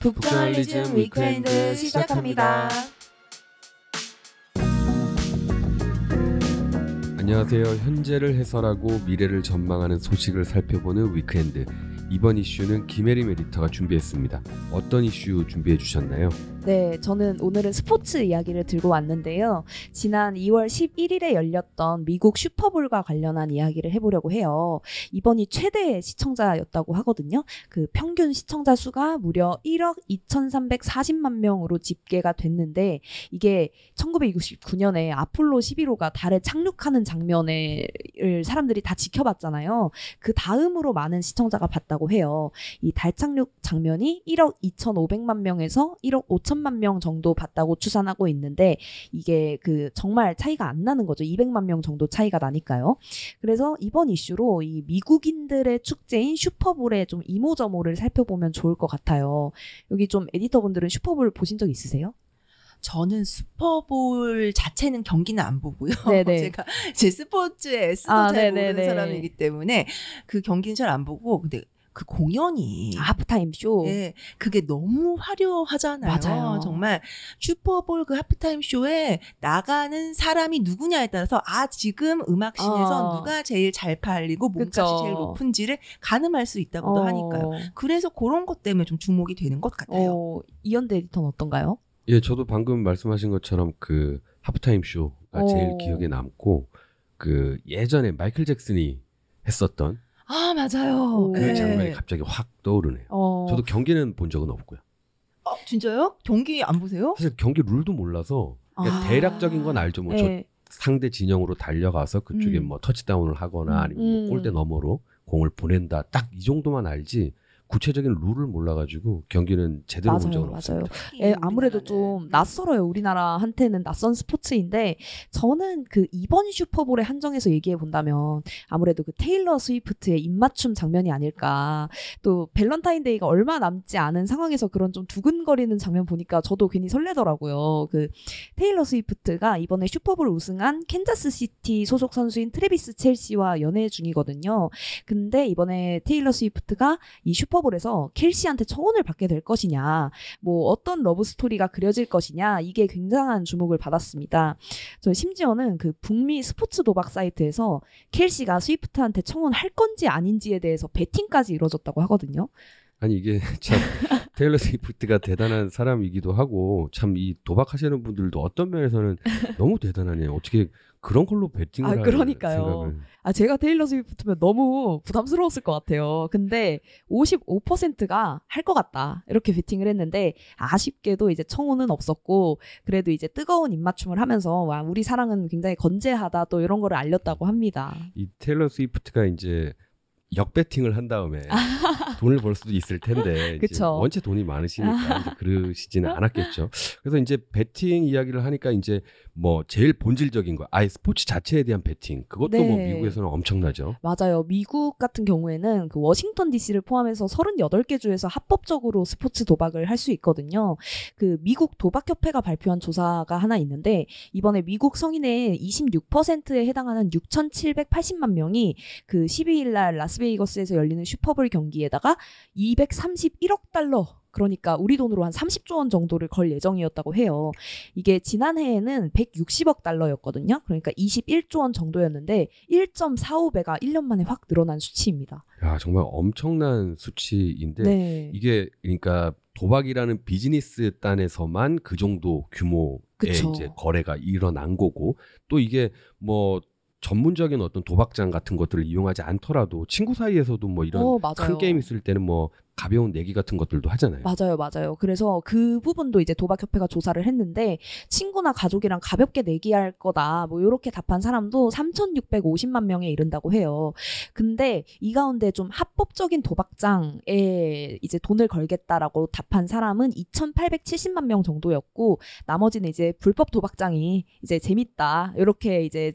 북저널리즘 위크엔드 시작합니다. 안녕하세요. 현재를 해설하고 미래를 전망하는 소식을 살펴보는 위크엔드. 이번 이슈는 김혜림 에디터가 준비했습니다. 어떤 이슈 준비해 주셨나요? 네, 저는 오늘은 스포츠 이야기를 들고 왔는데요. 지난 2월 11일에 열렸던 미국 슈퍼볼과 관련한 이야기를 해보려고 해요. 이번이 최대 시청자였다고 하거든요. 그 평균 시청자 수가 무려 1억 2,340만 명으로 집계가 됐는데 이게 1969년에 아폴로 11호가 달에 착륙하는 장면을 사람들이 다 지켜봤잖아요. 그 다음으로 많은 시청자가 봤다고 해요. 이 달 착륙 장면이 1억 2,500만 명에서 1억 5천 5 천만 명 정도 봤다고 추산하고 있는데 이게 그 정말 차이가 안 나는 거죠. 200만 명 정도 차이가 나니까요. 그래서 이번 이슈로 이 미국인들의 축제인 슈퍼볼의 좀 이모저모를 살펴보면 좋을 것 같아요. 여기 좀 에디터분들은 슈퍼볼 보신 적 있으세요? 저는 슈퍼볼 자체는 경기는 안 보고요. 네네. 제가 제 스포츠에 S도 아, 잘 네네네. 모르는 사람이기 때문에 그 경기는 잘 안 보고 근데 그 공연이 하프타임 쇼. 예, 그게 너무 화려하잖아요. 맞아요. 정말 슈퍼볼 그 하프타임 쇼에 나가는 사람이 누구냐에 따라서 아 지금 음악씬에서 어. 누가 제일 잘 팔리고 몸값이 그쵸. 제일 높은지를 가늠할 수 있다고도 어. 하니까요. 그래서 그런 것 때문에 좀 주목이 되는 것 같아요. 어, 이현대 에디터는 어떤가요? 예, 저도 방금 말씀하신 것처럼 그 하프타임 쇼가 제일 어. 기억에 남고 그 예전에 마이클 잭슨이 했었던 아 맞아요. 그 네. 장면이 갑자기 확 떠오르네요. 어, 저도 경기는 본 적은 없고요. 어, 진짜요? 경기 안 보세요? 사실 경기 룰도 몰라서 그냥 아. 대략적인 건 알죠. 뭐저 네. 상대 진영으로 달려가서 그쪽에 음. 뭐 터치다운을 하거나 음. 아니면 뭐 음. 골대 너머로 공을 보낸다. 딱 이 정도만 알지 구체적인 룰을 몰라가지고 경기는 제대로 본 적은 맞아요, 없습니다. 예, 아무래도 좀 낯설어요. 우리나라한테는 낯선 스포츠인데 저는 그 이번 슈퍼볼에 한정해서 얘기해 본다면 아무래도 그 테일러 스위프트의 입맞춤 장면이 아닐까. 또 밸런타인데이가 얼마 남지 않은 상황에서 그런 좀 두근거리는 장면 보니까 저도 괜히 설레더라고요. 그 테일러 스위프트가 이번에 슈퍼볼 우승한 캔자스 시티 소속 선수인 트래비스 켈시와 연애 중이거든요. 근데 이번에 테일러 스위프트가 이 슈퍼 볼에서 켈시한테 청혼을 받게 될 것이냐, 뭐 어떤 러브 스토리가 그려질 것이냐, 이게 굉장한 주목을 받았습니다. 저 심지어는 그 북미 스포츠 도박 사이트에서 켈시가 스위프트한테 청혼할 건지 아닌지에 대해서 베팅까지 이루어졌다고 하거든요. 아니 이게 참 테일러 스위프트가 대단한 사람이기도 하고 참 이 도박하시는 분들도 어떤 면에서는 너무 대단하네요. 어떻게 그런 걸로 베팅을 아, 할 그러니까요. 생각을. 아, 제가 테일러 스위프트면 너무 부담스러웠을 것 같아요. 근데 55%가 할 것 같다. 이렇게 베팅을 했는데 아쉽게도 이제 청혼은 없었고 그래도 이제 뜨거운 입맞춤을 하면서 와, 우리 사랑은 굉장히 건재하다 또 이런 거를 알렸다고 합니다. 이 테일러 스위프트가 이제 역배팅을 한 다음에 돈을 벌 수도 있을 텐데. 원체 돈이 많으시니까 그러시지는 않았겠죠. 그래서 이제 베팅 이야기를 하니까 이제 뭐 제일 본질적인 거, 아예 스포츠 자체에 대한 베팅 그것도 뭐 네. 미국에서는 엄청나죠. 맞아요. 미국 같은 경우에는 그 워싱턴 DC를 포함해서 38개 주에서 합법적으로 스포츠 도박을 할 수 있거든요. 그 미국 도박 협회가 발표한 조사가 하나 있는데 이번에 미국 성인의 26%에 해당하는 6,780만 명이 그 12일 날 라스베이거스에서 열리는 슈퍼볼 경기에다가 231억 달러 그러니까 우리 돈으로 한 30조 원 정도를 걸 예정이었다고 해요. 이게 지난해에는 160억 달러였거든요. 그러니까 21조 원 정도였는데 1.45배가 1년 만에 확 늘어난 수치입니다. 야 정말 엄청난 수치인데 네. 이게 그러니까 도박이라는 비즈니스 단에서만 그 정도 규모의 그쵸. 이제 거래가 일어난 거고 또 이게 뭐 전문적인 어떤 도박장 같은 것들을 이용하지 않더라도 친구 사이에서도 뭐 이런 어. 큰 게임 있을 때는 뭐 가벼운 내기 같은 것들도 하잖아요. 맞아요, 맞아요. 그래서 그 부분도 이제 도박협회가 조사를 했는데 친구나 가족이랑 가볍게 내기할 거다. 뭐 이렇게 답한 사람도 3,650만 명에 이른다고 해요. 근데 이 가운데 좀 합법적인 도박장에 이제 돈을 걸겠다라고 답한 사람은 2,870만 명 정도였고 나머지는 이제 불법 도박장이 이제 재밌다. 이렇게 이제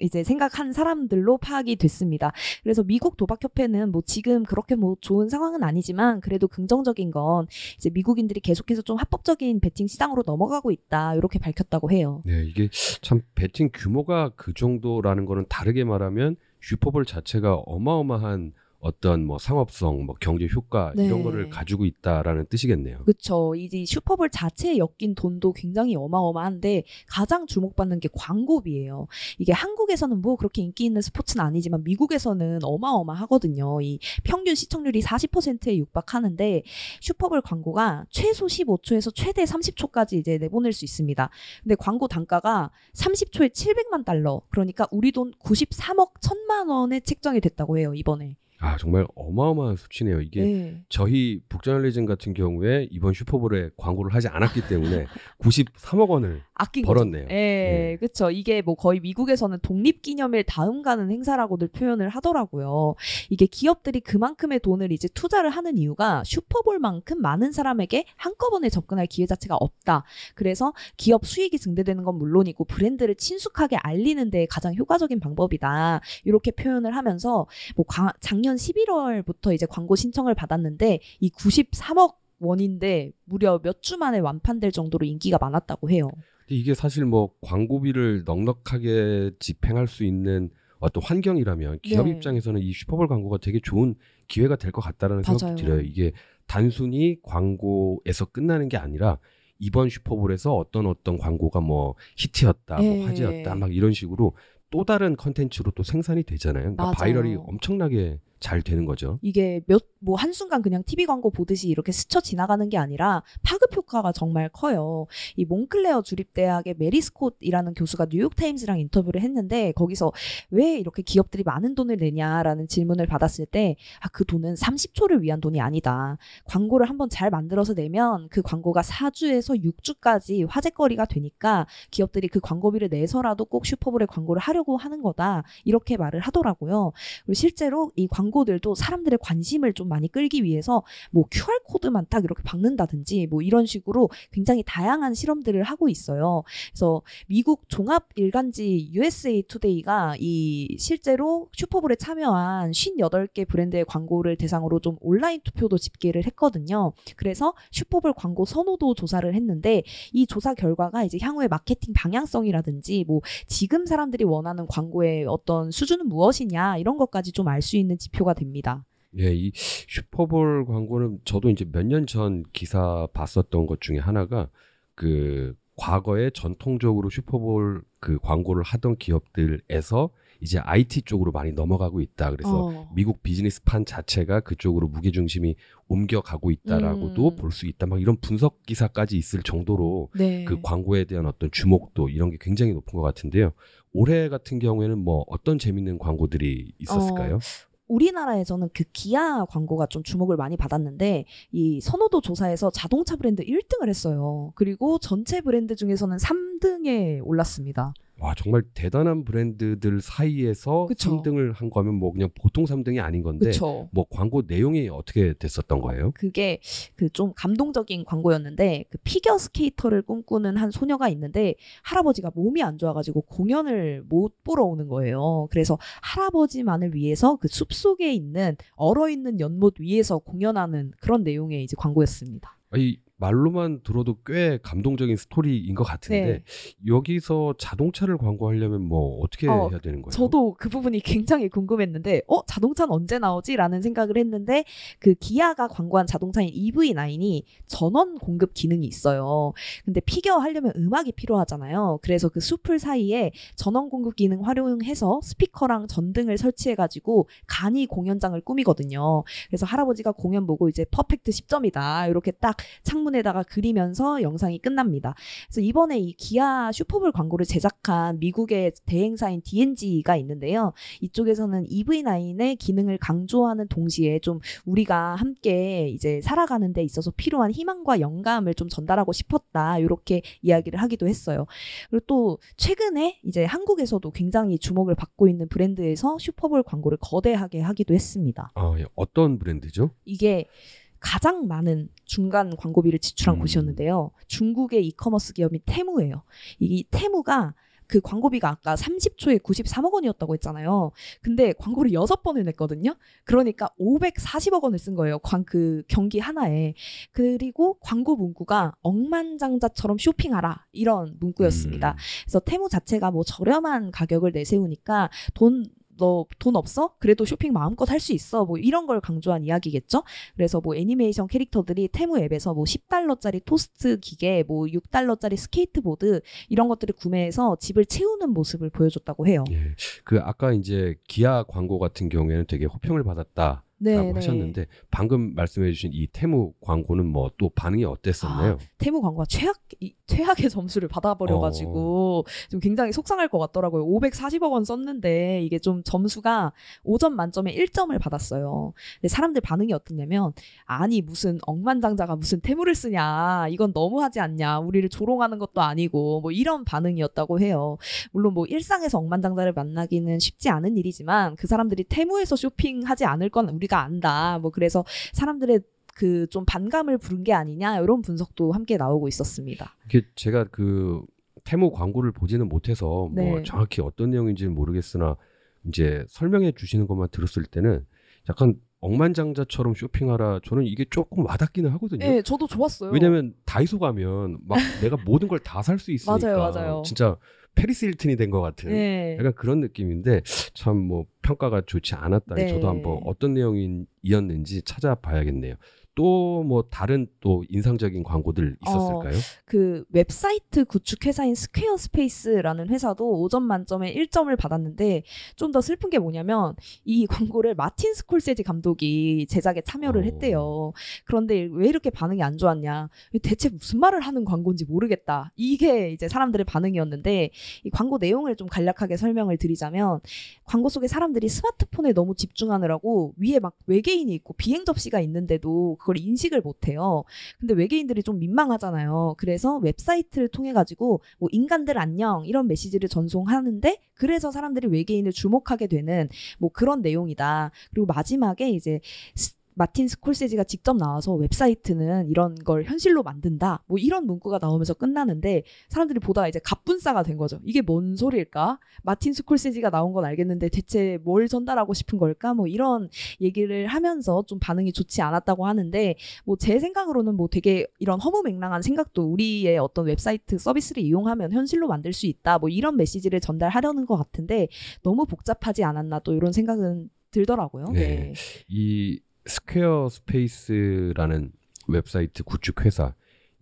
이제 생각한 사람들로 파악이 됐습니다. 그래서 미국 도박협회는 뭐 지금 그렇게 뭐 좋은 상황은 아니지만 그래도 긍정적인 건 이제 미국인들이 계속해서 좀 합법적인 베팅 시장으로 넘어가고 있다 이렇게 밝혔다고 해요. 네, 이게 참 베팅 규모가 그 정도라는 거는 다르게 말하면 슈퍼볼 자체가 어마어마한 어떤 뭐 상업성, 뭐 경제 효과 네. 이런 거를 가지고 있다라는 뜻이겠네요. 그렇죠. 이제 슈퍼볼 자체에 엮인 돈도 굉장히 어마어마한데 가장 주목받는 게 광고비예요. 이게 한국에서는 뭐 그렇게 인기 있는 스포츠는 아니지만 미국에서는 어마어마하거든요. 이 평균 시청률이 40%에 육박하는데 슈퍼볼 광고가 최소 15초에서 최대 30초까지 이제 내보낼 수 있습니다. 근데 광고 단가가 30초에 700만 달러. 그러니까 우리 돈 93억 1000만 원에 책정이 됐다고 해요, 이번에. 아 정말 어마어마한 수치네요. 이게 네. 저희 북저널리즘 같은 경우에 이번 슈퍼볼에 광고를 하지 않았기 때문에 93억 원을 아낀 벌었네요. 예, 예. 그렇죠. 이게 뭐 거의 미국에서는 독립기념일 다음 가는 행사라고들 표현을 하더라고요. 이게 기업들이 그만큼의 돈을 이제 투자를 하는 이유가 슈퍼볼만큼 많은 사람에게 한꺼번에 접근할 기회 자체가 없다. 그래서 기업 수익이 증대되는 건 물론이고 브랜드를 친숙하게 알리는 데 가장 효과적인 방법이다. 이렇게 표현을 하면서 뭐 과- 작년 11월부터 이제 광고 신청을 받았는데 이 93억 원인데 무려 몇 주 만에 완판될 정도로 인기가 많았다고 해요. 근데 이게 사실 뭐 광고비를 넉넉하게 집행할 수 있는 어떤 환경이라면 기업 네. 입장에서는 이 슈퍼볼 광고가 되게 좋은 기회가 될 것 같다라는 맞아요. 생각도 들어요. 이게 단순히 광고에서 끝나는 게 아니라 이번 슈퍼볼에서 어떤 어떤 광고가 뭐 히트였다, 네. 뭐 화제였다, 막 이런 식으로 또 다른 컨텐츠로 또 생산이 되잖아요. 그러니까. viral이 엄청나게 잘 되는 거죠. 이게 몇 뭐 한순간 그냥 TV 광고 보듯이 이렇게 스쳐 지나가는 게 아니라 파급 효과가 정말 커요. 이 몽클레어 주립 대학의 메리 스콧이라는 교수가 뉴욕 타임스랑 인터뷰를 했는데 거기서 왜 이렇게 기업들이 많은 돈을 내냐라는 질문을 받았을 때 아, 그 돈은 30초를 위한 돈이 아니다. 광고를 한번 잘 만들어서 내면 그 광고가 4주에서 6주까지 화제거리가 되니까 기업들이 그 광고비를 내서라도 꼭 슈퍼볼에 광고를 하려고 하는 거다. 이렇게 말을 하더라고요. 그리고 실제로 이 광고 들도 사람들의 관심을 좀 많이 끌기 위해서 뭐 QR 코드만 딱 이렇게 박는다든지 뭐 이런 식으로 굉장히 다양한 실험들을 하고 있어요. 그래서 미국 종합 일간지 USA 투데이가 이 실제로 슈퍼볼에 참여한 58개 브랜드의 광고를 대상으로 좀 온라인 투표도 집계를 했거든요. 그래서 슈퍼볼 광고 선호도 조사를 했는데 이 조사 결과가 이제 향후의 마케팅 방향성이라든지 뭐 지금 사람들이 원하는 광고의 어떤 수준은 무엇이냐 이런 것까지 좀 알 수 있는 지표 가 됩니다. 예, 이 슈퍼볼 광고는 저도 이제 몇 년 전 기사 봤었던 것 중에 하나가 그 과거에 전통적으로 슈퍼볼 그 광고를 하던 기업들에서 이제 IT 쪽으로 많이 넘어가고 있다. 그래서 어. 미국 비즈니스판 자체가 그쪽으로 무게 중심이 옮겨가고 있다라고도 음. 볼수 있다. 막 이런 분석 기사까지 있을 정도로 네. 그 광고에 대한 어떤 주목도 이런 게 굉장히 높은 것 같은데요. 올해 같은 경우에는 뭐 어떤 재밌는 광고들이 있었을까요? 우리나라에서는 그 기아 광고가 좀 주목을 많이 받았는데 이 선호도 조사에서 자동차 브랜드 1등을 했어요. 그리고 전체 브랜드 중에서는 3등에 올랐습니다. 와 정말 대단한 브랜드들 사이에서 그쵸. 3등을 한 거면 뭐 그냥 보통 3등이 아닌 건데 그렇죠. 뭐 광고 내용이 어떻게 됐었던 거예요? 그게 그 좀 감동적인 광고였는데 그 피겨 스케이터를 꿈꾸는 한 소녀가 있는데 할아버지가 몸이 안 좋아가지고 공연을 못 보러 오는 거예요. 그래서 할아버지만을 위해서 그 숲 속에 있는 얼어 있는 연못 위에서 공연하는 그런 내용의 이제 광고였습니다. 아니 말로만 들어도 꽤 감동적인 스토리인 것 같은데 네. 여기서 자동차를 광고하려면 뭐 어떻게 어, 해야 되는 거예요? 저도 그 부분이 굉장히 궁금했는데, 어, 자동차는 언제 나오지? 라는 생각을 했는데, 그 기아가 광고한 자동차인 EV9이 전원 공급 기능이 있어요. 근데 피겨 하려면 음악이 필요하잖아요. 그래서 그 숲을 사이에 전원 공급 기능 활용해서 스피커랑 전등을 설치해가지고 간이 공연장을 꾸미거든요. 그래서 할아버지가 공연 보고 이제 퍼펙트 10점이다. 이렇게 딱 창문에다가 그리면서 영상이 끝납니다. 그래서 이번에 이 기아 슈퍼볼 광고를 제작한 미국의 대행사인 D&G가 있는데요. 이쪽에서는 EV9의 기능을 강조하는 동시에 좀 우리가 함께 이제 살아가는 데 있어서 필요한 희망과 영감을 좀 전달하고 싶었다. 이렇게 이야기를 하기도 했어요. 그리고 또 최근에 이제 한국에서도 굉장히 주목을 받고 있는 브랜드에서 슈퍼볼 광고를 거대하게 하기도 했습니다. 아, 예. 어떤 브랜드죠? 이게 가장 많은 중간 광고비를 지출한 음. 곳이었는데요. 중국의 이커머스 기업인 테무예요. 이 테무가 그 광고비가 아까 30초에 93억 원이었다고 했잖아요. 근데 광고를 6번을 냈거든요. 그러니까 540억 원을 쓴 거예요. 광, 그 경기 하나에. 그리고 광고 문구가 억만장자처럼 쇼핑하라. 이런 문구였습니다. 음. 그래서 테무 자체가 뭐 저렴한 가격을 내세우니까 돈 너 돈 없어? 그래도 쇼핑 마음껏 할 수 있어. 뭐 이런 걸 강조한 이야기겠죠. 그래서 뭐 애니메이션 캐릭터들이 테무 앱에서 뭐 10달러짜리 토스트 기계, 뭐 6달러짜리 스케이트보드 이런 것들을 구매해서 집을 채우는 모습을 보여줬다고 해요. 예. 그 아까 이제 기아 광고 같은 경우에는 되게 호평을 받았다라고 네, 하셨는데 방금 말씀해주신 이 테무 광고는 뭐 또 반응이 어땠었나요? 테무 광고가 최악 이, 최악의 점수를 받아버려가지고 좀 굉장히 속상할 것 같더라고요. 540억 원 썼는데 이게 좀 점수가 5점 만점에 1점을 받았어요. 근데 사람들 반응이 어떻냐면 아니 무슨 억만장자가 무슨 테무를 쓰냐 이건 너무하지 않냐 우리를 조롱하는 것도 아니고 뭐 이런 반응이었다고 해요. 물론 뭐 일상에서 억만장자를 만나기는 쉽지 않은 일이지만 그 사람들이 테무에서 쇼핑하지 않을 건 우리 가 안다. 뭐 그래서 사람들의 그 좀 반감을 부른 게 아니냐 이런 분석도 함께 나오고 있었습니다. 이게 제가 그 테무 광고를 보지는 못해서 네. 뭐 정확히 어떤 내용인지는 모르겠으나 이제 설명해 주시는 것만 들었을 때는 약간 억만장자처럼 쇼핑하라 저는 이게 조금 와닿기는 하거든요. 네, 저도 좋았어요. 왜냐면 다이소 가면 막 내가 모든 걸 다 살 수 있으니까 맞아요, 맞아요. 진짜 페리스 힐튼이 된 것 같은 네. 약간 그런 느낌인데 참 뭐 평가가 좋지 않았다. 네. 저도 한번 어떤 내용이었는지 찾아봐야겠네요. 또 뭐 다른 또 인상적인 광고들 있었을까요? 그 웹사이트 구축 회사인 스퀘어 스페이스라는 회사도 5점 만점에 1점을 받았는데 좀 더 슬픈 게 뭐냐면 이 광고를 마틴 스콜세지 감독이 제작에 참여를 어. 했대요. 그런데 왜 이렇게 반응이 안 좋았냐? 대체 무슨 말을 하는 광고인지 모르겠다. 이게 이제 사람들의 반응이었는데 이 광고 내용을 좀 간략하게 설명을 드리자면 광고 속에 사람들이 스마트폰에 너무 집중하느라고 위에 막 외계인이 있고 비행 접시가 있는데도 그걸 인식을 못해요. 근데 외계인들이 좀 민망하잖아요. 그래서 웹사이트를 통해 가지고 뭐 인간들 안녕 이런 메시지를 전송하는데 그래서 사람들이 외계인을 주목하게 되는 뭐 그런 내용이다. 그리고 마지막에 이제 스- 마틴 스콜세지가 직접 나와서 웹사이트는 이런 걸 현실로 만든다. 뭐 이런 문구가 나오면서 끝나는데 사람들이 보다가 이제 갑분싸가 된 거죠. 이게 뭔 소리일까? 마틴 스콜세지가 나온 건 알겠는데 대체 뭘 전달하고 싶은 걸까? 뭐 이런 얘기를 하면서 좀 반응이 좋지 않았다고 하는데 뭐 제 생각으로는 뭐 되게 이런 허무맹랑한 생각도 우리의 어떤 웹사이트 서비스를 이용하면 현실로 만들 수 있다. 뭐 이런 메시지를 전달하려는 것 같은데 너무 복잡하지 않았나 또 이런 생각은 들더라고요. 네. 네. 이 Squarespace라는 웹사이트 구축 회사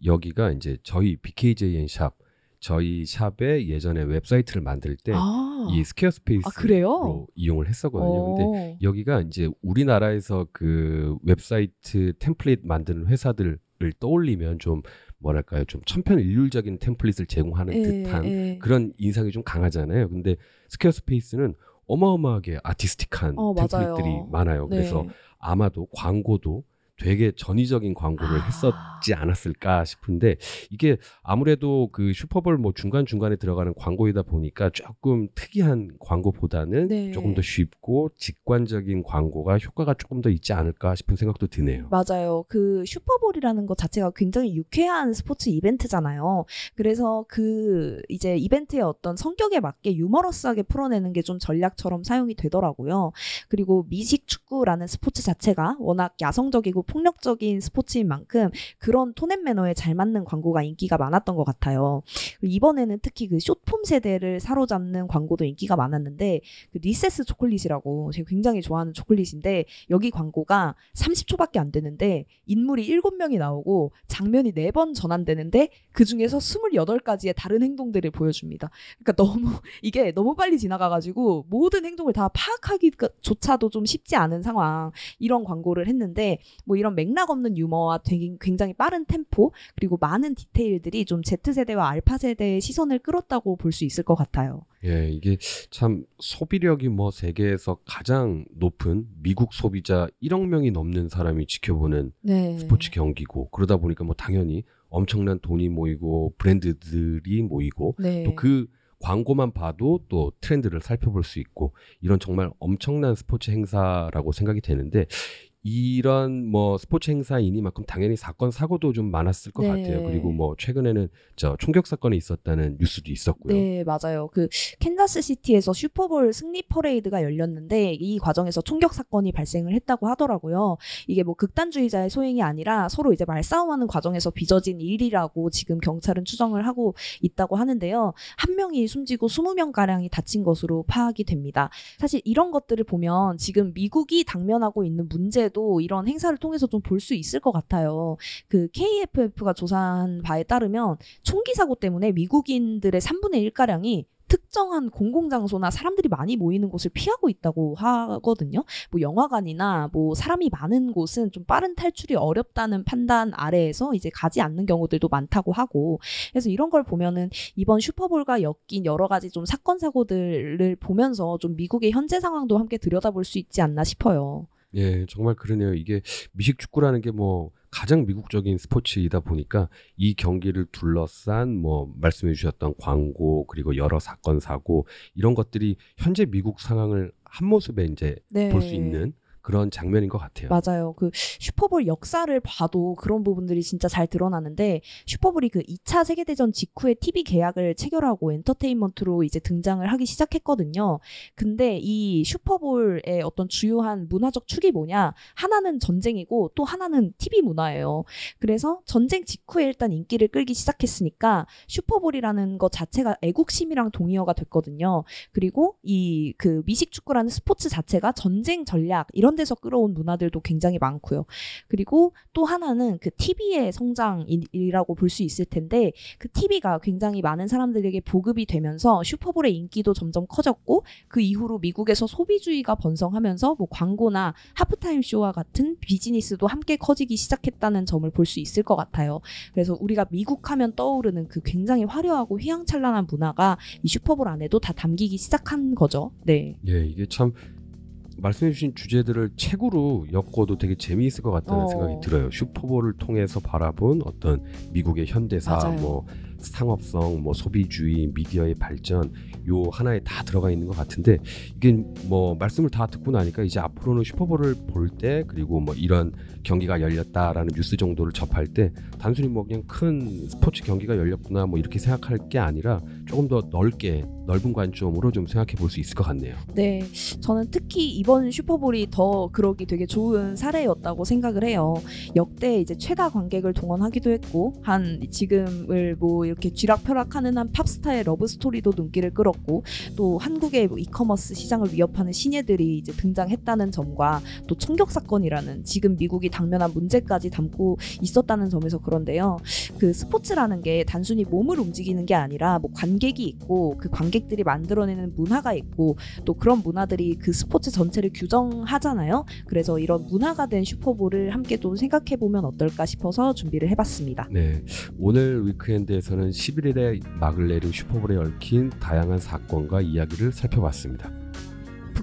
여기가 이제 저희 BKJN 샵 저희 샵에 예전에 웹사이트를 만들 때 아, 이 Squarespace로 아? 이용을 했었거든요. 근데 어. 여기가 이제 우리나라에서 그 웹사이트 템플릿 만드는 회사들을 떠올리면 좀 뭐랄까요 좀 천편일률적인 템플릿을 제공하는 예, 듯한 예. 그런 인상이 좀 강하잖아요. 근데 Squarespace는 어마어마하게 artistic한 어, 맞아요. 템플릿들이 많아요. 네. 그래서 아마도 광고도 되게 전위적인 광고를 아. 했었지 않았을까 싶은데 이게 아무래도 그 슈퍼볼 뭐 중간 중간에 들어가는 광고이다 보니까 조금 특이한 광고보다는 네. 조금 더 쉽고 직관적인 광고가 효과가 조금 더 있지 않을까 싶은 생각도 드네요. 맞아요. 그 슈퍼볼이라는 것 자체가 굉장히 유쾌한 스포츠 이벤트잖아요. 그래서 그 이제 이벤트의 어떤 성격에 맞게 유머러스하게 풀어내는 게 좀 전략처럼 사용이 되더라고요. 그리고 미식 축구라는 스포츠 자체가 워낙 야성적이고 폭력적인 스포츠인 만큼 그런 톤앤 매너에 잘 맞는 광고가 인기가 많았던 것 같아요. 이번에는 특히 그 숏폼 세대를 사로잡는 광고도 인기가 많았는데 그 리세스 초콜릿이라고 제가 굉장히 좋아하는 초콜릿인데 여기 광고가 30초밖에 안 되는데 인물이 7명이 나오고 장면이 4번 전환되는데 그 중에서 28가지의 다른 행동들을 보여줍니다. 그러니까 너무 이게 너무 빨리 지나가가지고 모든 행동을 다 파악하기조차도 좀 쉽지 않은 상황 이런 광고를 했는데 뭐 이런 맥락 없는 유머와 되게 굉장히 빠른 템포 그리고 많은 디테일들이 좀 Z세대와 알파 세대의 시선을 끌었다고 볼 수 있을 것 같아요. 예, 이게 참 소비력이 뭐 세계에서 가장 높은 미국 소비자 1억 명이 넘는 사람이 지켜보는 네. 스포츠 경기고 그러다 보니까 뭐 당연히 엄청난 돈이 모이고 브랜드들이 모이고 네. 또그 광고만 봐도 또 트렌드를 살펴볼 수 있고 이런 정말 엄청난 스포츠 행사라고 생각이 되는데 이런 뭐 스포츠 행사이니만큼 당연히 사건 사고도 좀 많았을 것 네. 같아요. 그리고 뭐 최근에는 저 총격 사건이 있었다는 뉴스도 있었고요. 네, 맞아요. 그 캔자스 시티에서 슈퍼볼 승리 퍼레이드가 열렸는데 이 과정에서 총격 사건이 발생을 했다고 하더라고요. 이게 뭐 극단주의자의 소행이 아니라 서로 이제 말싸움하는 과정에서 빚어진 일이라고 지금 경찰은 추정을 하고 있다고 하는데요. 한 명이 숨지고 20명 가량이 다친 것으로 파악이 됩니다. 사실 이런 것들을 보면 지금 미국이 당면하고 있는 문제 도 이런 행사를 통해서 좀 볼 수 있을 것 같아요. 그 KFF가 조사한 바에 따르면 총기 사고 때문에 미국인들의 3분의 1 가량이 특정한 공공장소나 사람들이 많이 모이는 곳을 피하고 있다고 하거든요. 뭐 영화관이나 뭐 사람이 많은 곳은 좀 빠른 탈출이 어렵다는 판단 아래에서 이제 가지 않는 경우들도 많다고 하고 그래서 이런 걸 보면은 이번 슈퍼볼과 엮인 여러 가지 좀 사건 사고들을 보면서 좀 미국의 현재 상황도 함께 들여다볼 수 있지 않나 싶어요. 예, 정말 그러네요. 이게 미식 축구라는 게 뭐 가장 미국적인 스포츠이다 보니까 이 경기를 둘러싼 뭐 말씀해 주셨던 광고 그리고 여러 사건 사고 이런 것들이 현재 미국 상황을 한 모습에 이제 네. 볼수 있는 그런 장면인 것 같아요. 맞아요. 그 슈퍼볼 역사를 봐도 그런 부분들이 진짜 잘 드러나는데 슈퍼볼이 그 2차 세계대전 직후에 TV 계약을 체결하고 엔터테인먼트로 이제 등장을 하기 시작했거든요. 근데 이 슈퍼볼의 어떤 주요한 문화적 축이 뭐냐? 하나는 전쟁이고 또 하나는 TV 문화예요. 그래서 전쟁 직후에 일단 인기를 끌기 시작했으니까 슈퍼볼이라는 것 자체가 애국심이랑 동의어가 됐거든요. 그리고 이 그 미식 축구라는 스포츠 자체가 전쟁 전략 이런 데서 끌어온 문화들도 굉장히 많고요. 그리고 또 하나는 그 TV의 성장이라고 볼 수 있을 텐데 그 TV가 굉장히 많은 사람들에게 보급이 되면서 슈퍼볼의 인기도 점점 커졌고 그 이후로 미국에서 소비주의가 번성하면서 뭐 광고나 하프타임 쇼와 같은 비즈니스도 함께 커지기 시작했다는 점을 볼 수 있을 것 같아요. 그래서 우리가 미국 하면 떠오르는 그 굉장히 화려하고 휘황찬란한 문화가 이 슈퍼볼 안에도 다 담기기 시작한 거죠. 네. 예, 이게 참 말씀해주신 주제들을 책으로 엮어도 되게 재미있을 것 같다는 어. 생각이 들어요. 슈퍼볼을 통해서 바라본 어떤 미국의 현대사, 맞아요. 뭐 상업성, 뭐 소비주의, 미디어의 발전 요 하나에 다 들어가 있는 것 같은데 이게 뭐 말씀을 다 듣고 나니까 이제 앞으로는 슈퍼볼을 볼 때 그리고 뭐 이런 경기가 열렸다라는 뉴스 정도를 접할 때 단순히 뭐 그냥 큰 스포츠 경기가 열렸구나 뭐 이렇게 생각할 게 아니라 조금 더 넓게 넓은 관점으로 좀 생각해 볼 수 있을 것 같네요. 네, 저는 특히 이번 슈퍼볼이 더 그러기 되게 좋은 사례였다고 생각을 해요. 역대 이제 최다 관객을 동원하기도 했고, 한 지금을 뭐 이렇게 쥐락펴락하는 한 팝스타의 러브 스토리도 눈길을 끌었고, 또 한국의 뭐 이커머스 시장을 위협하는 신예들이 이제 등장했다는 점과 또 총격 사건이라는 지금 미국이 당면한 문제까지 담고 있었다는 점에서 그런데요. 그 스포츠라는 게 단순히 몸을 움직이는 게 아니라 뭐 관객이 있고 그 관객들이 만들어내는 문화가 있고 또 그런 문화들이 그 스포츠 전체를 규정하잖아요. 그래서 이런 문화가 된 슈퍼볼을 함께 좀 생각해 보면 어떨까 싶어서 준비를 해봤습니다. 네, 오늘 위크엔드에서는 11일에 막을 내린 슈퍼볼에 얽힌 다양한 사건과 이야기를 살펴봤습니다.